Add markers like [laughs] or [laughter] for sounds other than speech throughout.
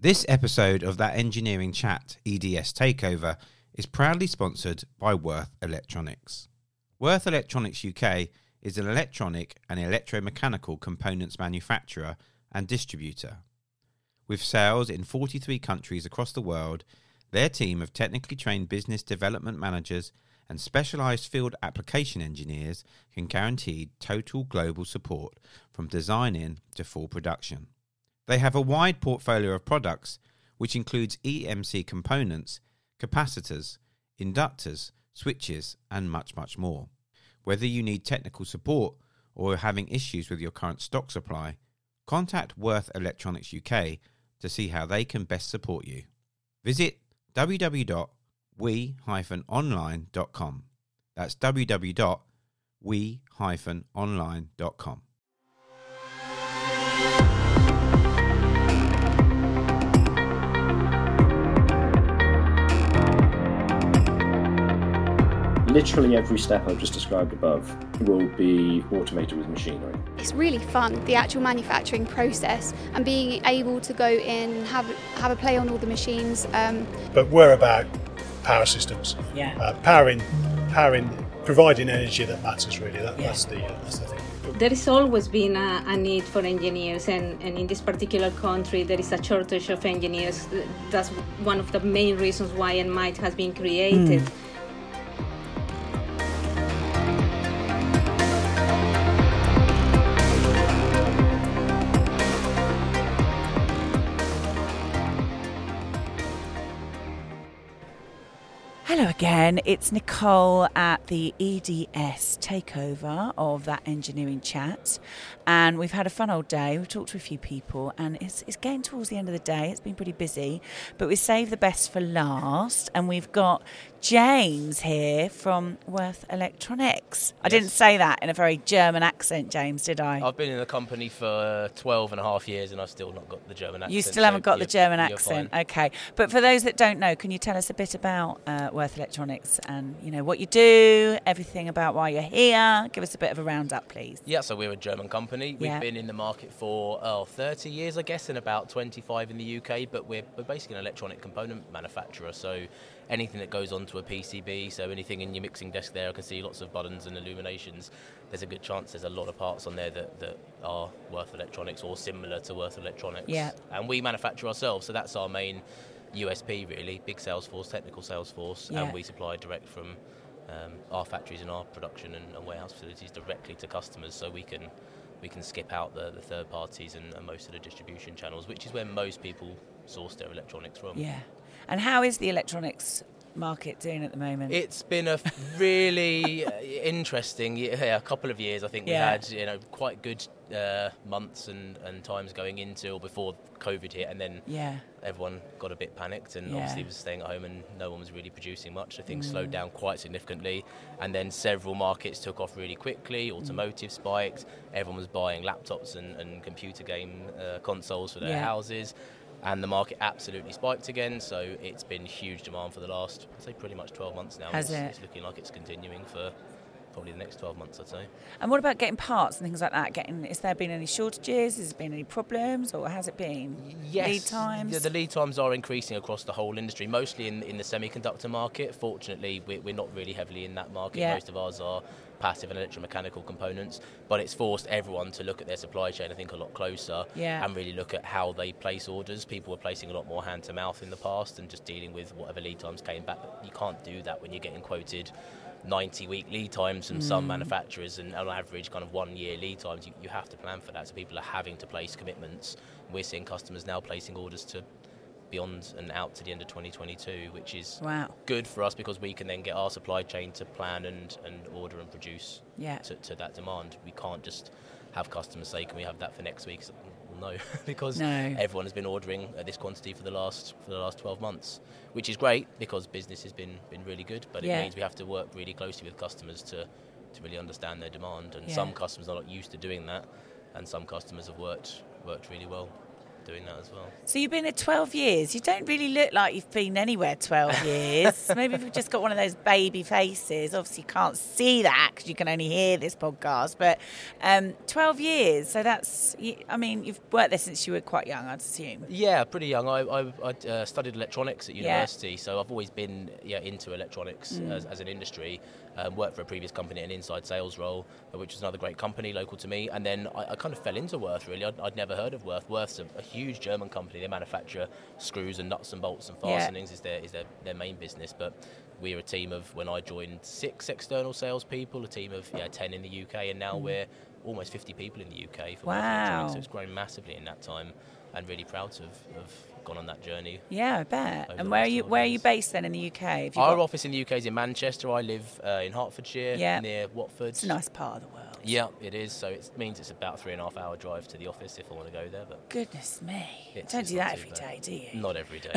This episode of That Engineering Chat EDS Takeover is proudly sponsored by Würth Electronics. Würth Electronics UK is an electronic and electromechanical components manufacturer and distributor. With sales in 43 countries across the world, their team of technically trained business development managers and specialized field application engineers can guarantee total global support from design in to full production. They have a wide portfolio of products, which includes EMC components, capacitors, inductors, switches, and much, much more. Whether you need technical support or are having issues with your current stock supply, contact Würth Electronics UK to see how they can best support you. Visit www.we-online.com. That's www.we-online.com. Literally every step I've just described above will be automated with machinery. It's really fun, the actual manufacturing process, and being able to go in, have have a play on all the machines. Um, but we're about power systems. Yeah. Uh, powering, powering, providing energy that matters. Really, that, Yeah. that's the uh, that's the thing. There has always been a, a need for engineers, and, and in this particular country, there is a shortage of engineers. That's one of the main reasons why Enmite has been created. Hello again, it's Nicole at the EDS takeover of that engineering chat. And we've had a fun old day. We've talked to a few people, and it's, it's getting towards the end of the day. It's been pretty busy, but we saved the best for last. And we've got James here from Würth Electronics. I didn't say that in a very German accent, James, did I? I've been in the company for 12 and a half years and I've still not got the German accent. You still haven't got the German accent, fine. okay? But for those that don't know, can you tell us a bit about uh, Würth Electronics and you know what you do, everything about why you're here? Give us a bit of a roundup, please. Yeah, so we're a German company. We've Yeah. been in the market for oh, 30 years, I guess, and about 25 in the UK, but we're, we're basically an electronic component manufacturer. So anything that goes onto a PCB, so anything in your mixing desk there, I can see lots of buttons and illuminations. There's a good chance there's a lot of parts on there that, that are Würth Electronics or similar to Würth Electronics. Yeah. And we manufacture ourselves, so that's our main USP really, big sales force, technical sales force, Yeah. and we supply direct from um, our factories and our production and, and warehouse facilities directly to customers, so we can we can skip out the, the third parties and, and most of the distribution channels, which is where most people source their electronics from. Yeah. And how is the electronics market doing at the moment? It's been a [laughs] really uh, interesting yeah, a couple of years. I think Yeah. we had you know quite good uh, months and, and times going into or before COVID hit, and then yeah. everyone got a bit panicked and Yeah. Mm. obviously was staying at home and no one was really producing much. So things slowed down quite significantly. And then several markets took off really quickly. Mm. Automotive spiked. Everyone was buying laptops and, and computer game uh, consoles for their houses. And the market absolutely spiked again. So it's been huge demand for the last, I'd say, pretty much 12 months now. Has it's, it? it's looking like it's continuing for probably the next 12 months, I'd say. And what about getting parts and things like that? Getting has there been any shortages? Has there been any problems, or has it been lead times? Yeah, the lead times are increasing across the whole industry, mostly in, in the semiconductor market. Fortunately, we're, we're not really heavily in that market. Yeah. Most of ours are passive and electromechanical components, but it's forced everyone to look at their supply chain, I think, a lot closer Yeah. and really look at how they place orders. People were placing a lot more hand to mouth in the past and just dealing with whatever lead times came back. But you can't do that when you're getting quoted 90 week lead times from some Mm. manufacturers and on average kind of one year lead times. You, you have to plan for that. So people are having to place commitments. We're seeing customers now placing orders to beyond and out to the end of 2022, which is Wow. good for us because we can then get our supply chain to plan and, and order and produce Yeah. to, to that demand. We can't just have customers say, "Can we have that for next week?" So, well, no, [laughs] because No. everyone has been ordering at this quantity for the last for the last 12 months, which is great because business has been been really good. But Yeah. it means we have to work really closely with customers to to really understand their demand. And Yeah. some customers are not used to doing that, and some customers have worked worked really well doing that as well. So you've been here 12 years. You don't really look like you've been anywhere 12 [laughs] years. Maybe if you've just got one of those baby faces. Obviously, you can't see that because you can only hear this podcast. But um, 12 years. So that's, I mean, you've worked there since you were quite young, I'd assume. Yeah, pretty young. I, I, I uh, studied electronics at Yeah. university, so I've always been yeah into electronics as, as an industry. Um, worked for a previous company, in an inside sales role, which was another great company local to me. And then I, I kind of fell into Würth. Really, I'd, I'd never heard of Würth. Würth's a, a huge German company. They manufacture screws and nuts and bolts and Yeah. fastenings. Is their is their, their main business, but. We're a team of when I joined six external salespeople, a team of yeah ten in the UK, and now we're almost 50 people in the UK for Wow. Electronics. So it's grown massively in that time, and really proud of, have gone on that journey. Yeah, I bet. And where are you? 12 Where are you based then in the UK? Our got- office in the UK is in Manchester. I live uh, in Hertfordshire, Yeah. near Watford. It's a nice part of the world. Yeah, it is. So it means it's about three and a half hour drive to the office if I want to go there, but Goodness me. It's- don't do that every day, do you? not every day.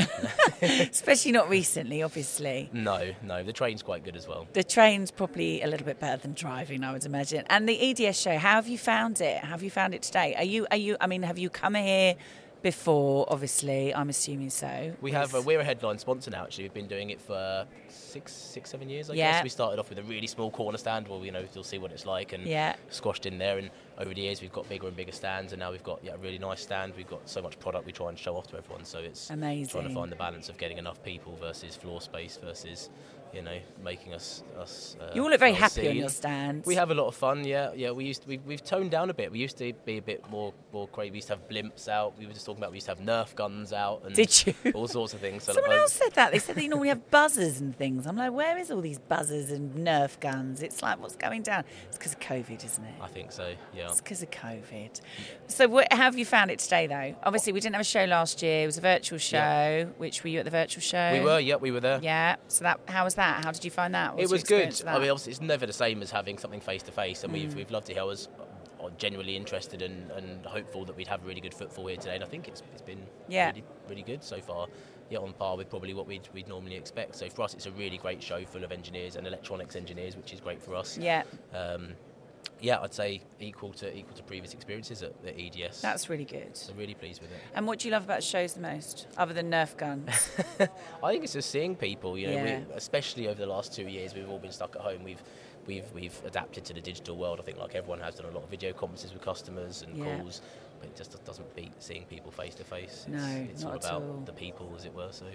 [laughs] Especially not recently, obviously. no, no. The train's quite good as well. The train's probably a little bit better than driving, I would imagine. And the EDS show, how have you found it? How have you found it today? Are you, are you? I mean, have you come here before? Obviously, I'm assuming so. We have. With- we're a headline sponsor now. Actually, we've been doing it for six, six, seven years. I Yeah. guess we started off with a really small corner stand. where you know, you'll see what it's like, and Yeah. squashed in there. And over the years, we've got bigger and bigger stands, and now we've got yeah, a really nice stand. We've got so much product we try and show off to everyone. So it's trying to find the balance of getting enough people versus floor space versus, you know, making us us. Uh, you all look very happy on your stand. We have a lot of fun, yeah, yeah. We used to, we, we've toned down a bit. We used to be a bit more more crazy. We used to have blimps out. We were just talking about we used to have Nerf guns out and Did you? [laughs] all sorts of things. So Someone like, else said that. They said that you normally have buzzers and things. I'm like, where is all these buzzers and Nerf guns? It's like, what's going down? It's because of COVID, isn't it? I think so. Yeah. It's because of COVID. So, what, how have you found it today, though? Obviously, we didn't have a show last year. It was a virtual show. Yeah. Which were you at the virtual show? We were, yeah, we were there. Yeah. So that, how was that? How did you find that? What it was good. I? Mm. mean, obviously, it's never the same as having something face to face, and we've we've loved it. I was uh, genuinely interested and, and hopeful that we'd have a really good footfall here today, and I think it's, it's been Yeah. really, really good so far. Yeah, on par with probably what we'd, we'd normally expect. So for us, it's a really great show full of engineers and electronics engineers, which is great for us. yeah, Um, yeah, I'd say equal to equal to previous experiences at, at EDS. that's really good. I'm really pleased with it. And what do you love about shows the most, other than Nerf guns? [laughs] I think it's just seeing people. You know, Yeah. we, especially over the last two years, we've all been stuck at home. We've we've we've adapted to the digital world. I think like everyone has done a lot of video conferences with customers and Yeah. calls, but it just doesn't beat seeing people face to face. No, it's not all at about all. the people, as it were. So,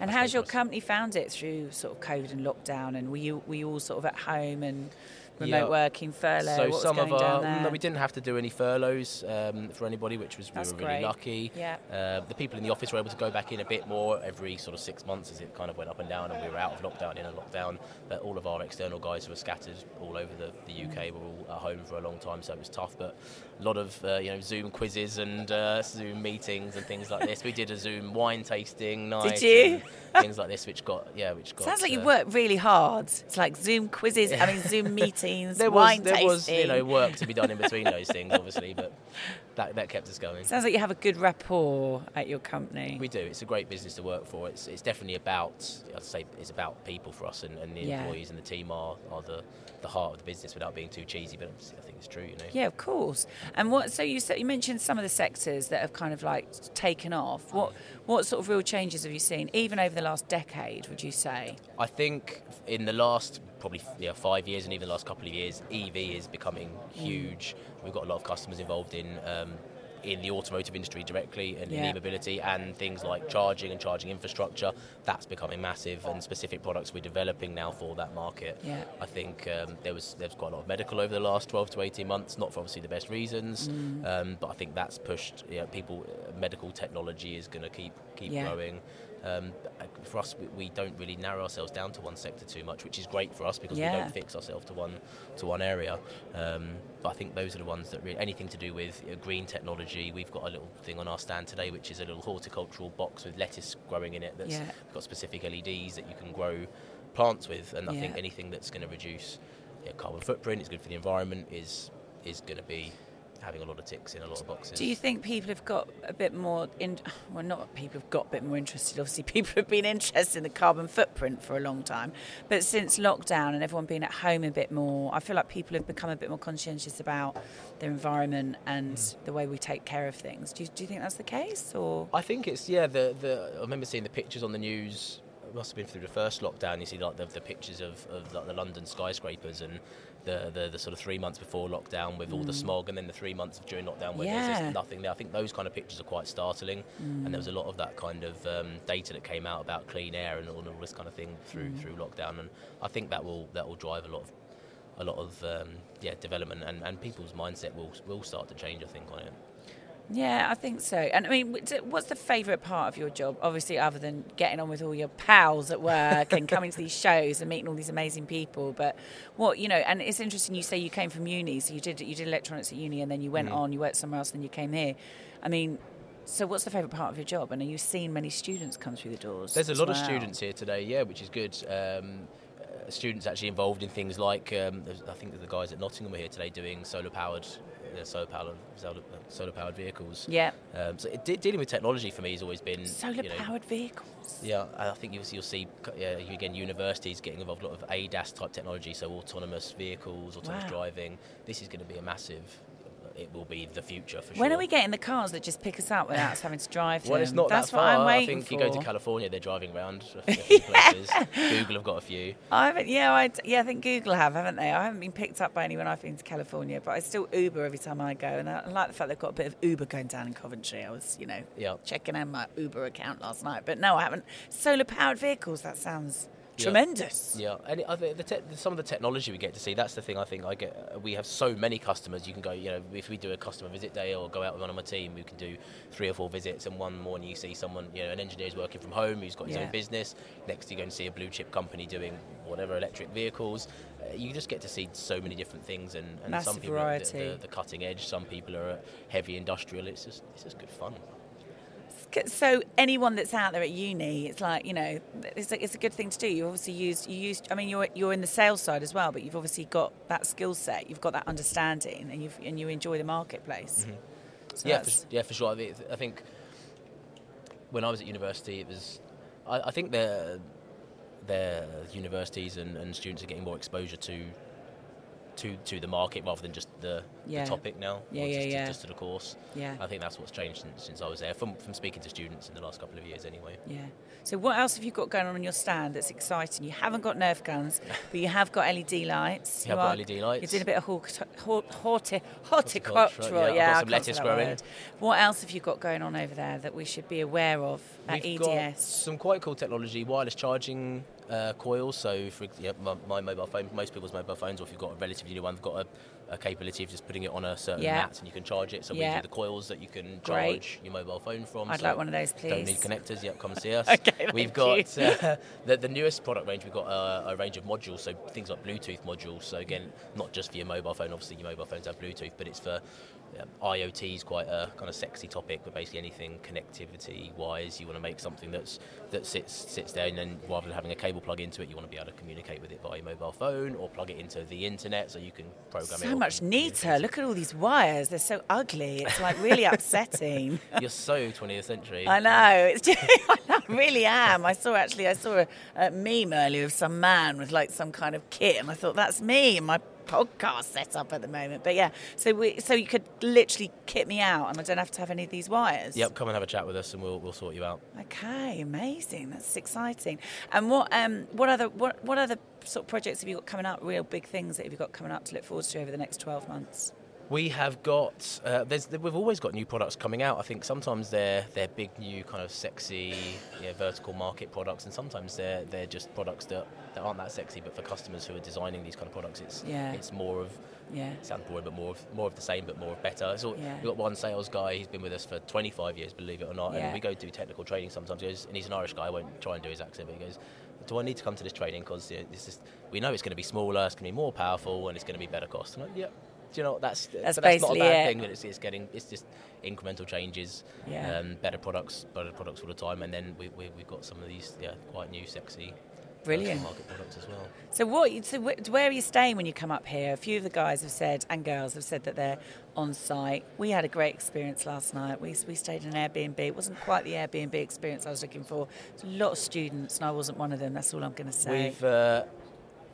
And how's your company found it through sort of COVID and lockdown? And were you were you all sort of at home and remote Yeah. working, furlough? So some of our no, we didn't have to do any furloughs um, for anybody, which was That's we were really lucky. Yeah. Uh, the people in the office were able to go back in a bit more every sort of six months as it kind of went up and down, and we were out of lockdown, in a lockdown. But all of our external guys who were scattered all over the, the UK were all at home for a long time, so it was tough. But a lot of uh, you know Zoom quizzes and uh, Zoom meetings and things like this. We did a Zoom wine tasting night. Did you? Things like this, which got yeah, which got. Sounds like you uh, work really hard. It's like Zoom quizzes, I mean Zoom [laughs] meetings, There wine was there was you know work to be done in between those things, obviously, but that that kept us going. Sounds like you have a good rapport at your company. We do. It's a great business to work for. It's it's definitely about I'd say it's about people for us, and, and the Yeah. employees and the team are, are the the heart of the business without being too cheesy. But I think it's true, you know. Yeah, of course. And what? So you said you mentioned some of the sectors that have kind of like taken off. What what sort of real changes have you seen, even over the last decade? Would you say? I think in the last probably yeah, five years and even the last couple of years, EV is becoming huge. We've got a lot of customers involved in um, in the automotive industry directly and Yeah. in e-mobility and things like charging and charging infrastructure. That's becoming massive and specific products we're developing now for that market. Yeah. I think um, there was there's quite a lot of medical over the last 12 to 18 months, not for obviously the best reasons, Mm. um, but I think that's pushed. You know, people, uh, medical technology is going to keep keep Yeah. growing. Um, for us, we, we don't really narrow ourselves down to one sector too much, which is great for us because we don't fix ourselves to one to one area. Um, but I think those are the ones that really anything to do with you know, green technology. We've got a little thing on our stand today, which is a little horticultural box with lettuce growing in it. That's Yeah. got specific LEDs that you can grow plants with, and I think anything that's going to reduce yeah, carbon footprint is good for the environment is is going to be having a lot of ticks in a lot of boxes. Do you think people have got a bit more in? Well, not people have got a bit more interested. Obviously, [laughs] people have been interested in the carbon footprint for a long time, but since lockdown and everyone being at home a bit more, I feel like people have become a bit more conscientious about their environment and Mm. the way we take care of things. Do you, do you think that's the case, or I think it's yeah. The, the I remember seeing the pictures on the news. It must have been through the first lockdown. You see like the, the pictures of, of like the London skyscrapers and the, the, the sort of three months before lockdown with all the smog, and then the three months during lockdown where there's Mm. Just nothing there. I think those kind of pictures are quite startling, and there was a lot of that kind of um, data that came out about clean air and all, all this kind of thing through Mm. through lockdown. And I think that will that will drive a lot of a lot of um, yeah development, and, and people's mindset will will start to change. I think on it. Yeah, I think so. And I mean, what's the favourite part of your job? Obviously, other than getting on with all your pals at work and coming to these [laughs] shows and meeting all these amazing people. But what you know, and it's interesting. You say you came from uni, so you did you did electronics at uni, and then you went on, you worked somewhere else, and then you came here. I mean, so what's the favourite part of your job? And are you seeing many students come through the doors? There's a lot of students here today, yeah, which is good. Um, uh, students actually involved in things like um, I think the guys at Nottingham are here today doing solar powered, uh, solar powered, solar, powered vehicles. Yeah, Um, so it, de- dealing with technology for me has always been solar you know, powered vehicles. Yeah, I think you'll, you'll see you- again universities getting involved a lot of ADAS type technology, so autonomous vehicles, autonomous Wow. driving. This is going to be a massive. It will be the future for sure. When are we getting the cars that just pick us up without us having to drive them? Well, it's not That's that what far. I'm I think for. you go to California, they're driving around a [laughs] few places. Google have got a few. I haven't, yeah, I, yeah, I think Google have, haven't they? I haven't been picked up by anyone I've been to California, but I still Uber every time I go, and I, I like the fact they've got a bit of Uber going down in Coventry. I was, you know, Yeah. checking out my Uber account last night, but no, I haven't. Solar powered vehicles, that sounds. Tremendous. Yeah, and I think the te- some of the technology we get to see. That's the thing. I think I get. uh, We have so many customers. You can go. You know, if we do a customer visit day or go out with one of my team, we can do three or four visits. And one morning you see someone. You know, an engineer is working from home who's got his Yeah. own business. Next you go and see a blue chip company doing whatever electric vehicles. Uh, you just get to see so many different things, and, and some people are at the, the, the cutting edge. Some people are at heavy industrial. It's just it's just good fun. So anyone that's out there at uni, it's like you know, it's a, it's a good thing to do. You obviously use you use. I mean, you're you're in the sales side as well, but you've obviously got that skill set. You've got that understanding, and you and you enjoy the marketplace. So Mm-hmm. yeah, for, yeah, for sure. I, think- I think when I was at university, it was. I, I think the the universities and, and students are getting more exposure to to to the market rather than just the, Yeah. the topic now. Yeah, yeah, just, yeah. just to the course. yeah. I think that's what's changed since, since I was there. From from speaking to students in the last couple of years, anyway. Yeah. So what else have you got going on on your stand that's exciting? You haven't got Nerf guns, [laughs] but you have got LED lights. You have are- got LED lights. You're doing a bit of horti- hort- horti- Horticulture, horticultural. yeah, Yeah, got some lettuce growing. What else have you got going on over there that we should be aware of at We've got EDS? some quite cool technology, wireless charging uh. So, for yeah, my, my mobile phone, most people's mobile phones, or if you've got a relatively new one, they've got a, a capability of just putting it on a certain Yeah. mat and you can charge it. So Yeah. we do the coils that you can Great. charge your mobile phone from. I'd so like one of those, please. Don't need connectors. Yep, come see [laughs] us. Okay, We've got uh, [laughs] the, the newest product range. We've got uh, a range of modules, so things like Bluetooth modules. So again, not just for your mobile phone. Obviously, your mobile phones have Bluetooth, but it's for yeah, IoT is quite a kind of sexy topic, but basically anything connectivity wise, you want to make something that's that sits sits there, and then rather than having a cable plug into it, you want to be able to communicate with it via your mobile phone or plug it into the internet, so you can program it. So or much neater. Look at all these wires. They're so ugly. It's like really [laughs] upsetting. You're so 20th century. I know. It's just, [laughs] I really am. I saw actually, I saw a, a meme earlier of some man with like some kind of kit, and I thought that's me and my podcast set up at the moment. But yeah, so we, so you could literally kit me out, and I don't have to have any of these wires. Yep, come and have a chat with us, and we'll we'll sort you out. Okay, amazing. That's exciting. And what um what other what what other sort of projects have you got coming up? Real big things that have you got coming up to look forward to over the next twelve months? We have got. Uh, there's, we've always got new products coming out. I think sometimes they're they're big, new, kind of sexy, yeah, vertical market products, and sometimes they're they're just products that, that aren't that sexy. But for customers who are designing these kind of products, it's Yeah. it's more of Yeah. it sounds boring, but more of more of the same, but more of better. All, Yeah. We've got one sales guy. He's been with us for 25 years, believe it or not. Yeah. And we go do technical training sometimes. He goes, and he's an Irish guy. I won't try and do his accent, but he goes. Do I need to come to this training? Because this is, we know it's going to be smaller, it's going to be more powerful, and it's going to be better cost. And I'm like, yep. Do you know that's That's that's not a basically bad it. thing. But it's, it's getting it's just incremental changes, Yeah. um, better products, better products all the time, and then we, we we've got some of these yeah quite new, sexy Brilliant. market products as well. So what? So where are you staying when you come up here? A few of the guys have said, and girls have said that they're on site. We had a great experience last night. We we stayed in an Airbnb. It wasn't quite the Airbnb experience I was looking for. There's a lot of students, and I wasn't one of them. That's all I'm going to say. We've uh,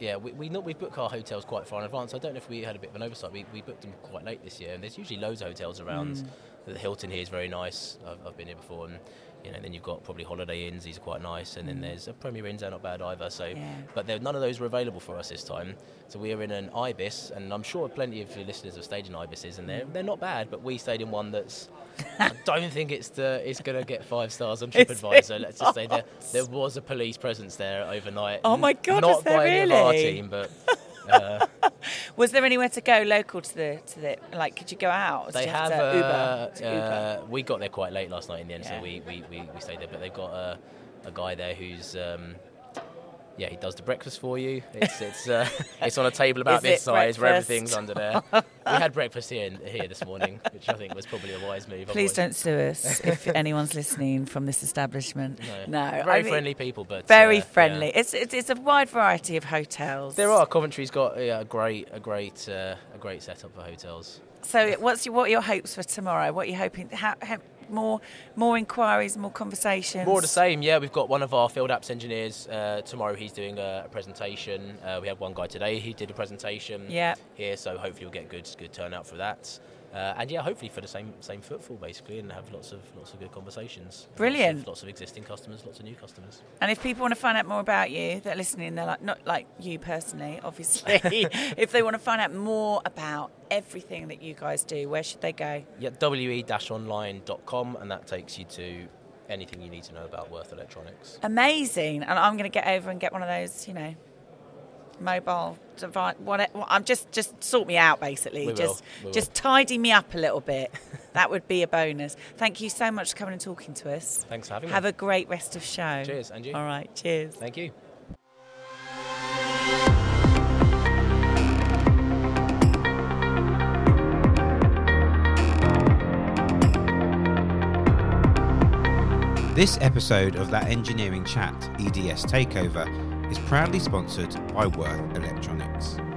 yeah, we we, not, we book our hotels quite far in advance. I don't know if we had a bit of an oversight. We, we booked them quite late this year, and there's usually loads of hotels around. Mm. The Hilton here is very nice. I've, I've been here before, and you know, then you've got probably Holiday Inns. These are quite nice, and then there's a Premier Inns. They're not bad either. So, Mm. Yeah. but there, none of those were available for us this time. So we are in an Ibis, and I'm sure plenty of your listeners have stayed in Ibises, and they're they're not bad. But we stayed in one that's [laughs] I don't think it's the it's going to get five stars on [laughs] TripAdvisor. Let's just say there there was a police presence there overnight. Oh my God, Not by any of our team, but [laughs] uh, [laughs] Was there anywhere to go local to the to the like? Could you go out? They have. to uh, Uber. To Uber? uh, we got there quite late last night in the end, Yeah. so we, we, we, we stayed there. But they've got a, a guy there who's. Um, yeah, he does the breakfast for you. It's it's uh, [laughs] it's on a table about this size where everything's under there. [laughs] we had breakfast here here this morning, which I think was probably a wise move. Please don't sue us [laughs] if anyone's listening from this establishment. No, No, very I mean- friendly people, but Very uh, yeah. friendly. It's, it's it's a wide variety of hotels. There are. Coventry's got yeah, a great, a great, uh, a great setup for hotels. So, what's your, what are your hopes for tomorrow? What are you hoping? How, how, more more inquiries, more conversations. More the same, yeah. We've got one of our field apps engineers uh, tomorrow. He's doing a, a presentation. Uh, we had one guy today. He did a presentation Yeah. here, so hopefully we'll get good, good turnout for that. Uh, and yeah, hopefully for the same same footfall basically, and have lots of lots of good conversations. Lots Brilliant. of, lots of existing customers, lots of new customers. And if people want to find out more about you, they're listening. They're like not like you personally, obviously. [laughs] if they want to find out more about everything that you guys do, where should they go? Yeah, we-online.com, and that takes you to anything you need to know about Würth Electronics. Amazing. And I'm going to get over and get one of those, you know, mobile device. What? I'm just just sort me out basically. We will, just will. just tidy me up a little bit. [laughs] that would be a bonus. Thank you so much for coming and talking to us. Thanks for having Have me. Have a great rest of show. Cheers, and you. All right. Cheers. Thank you. This episode of That Engineering Chat EDS Takeover is proudly sponsored by Würth Electronics.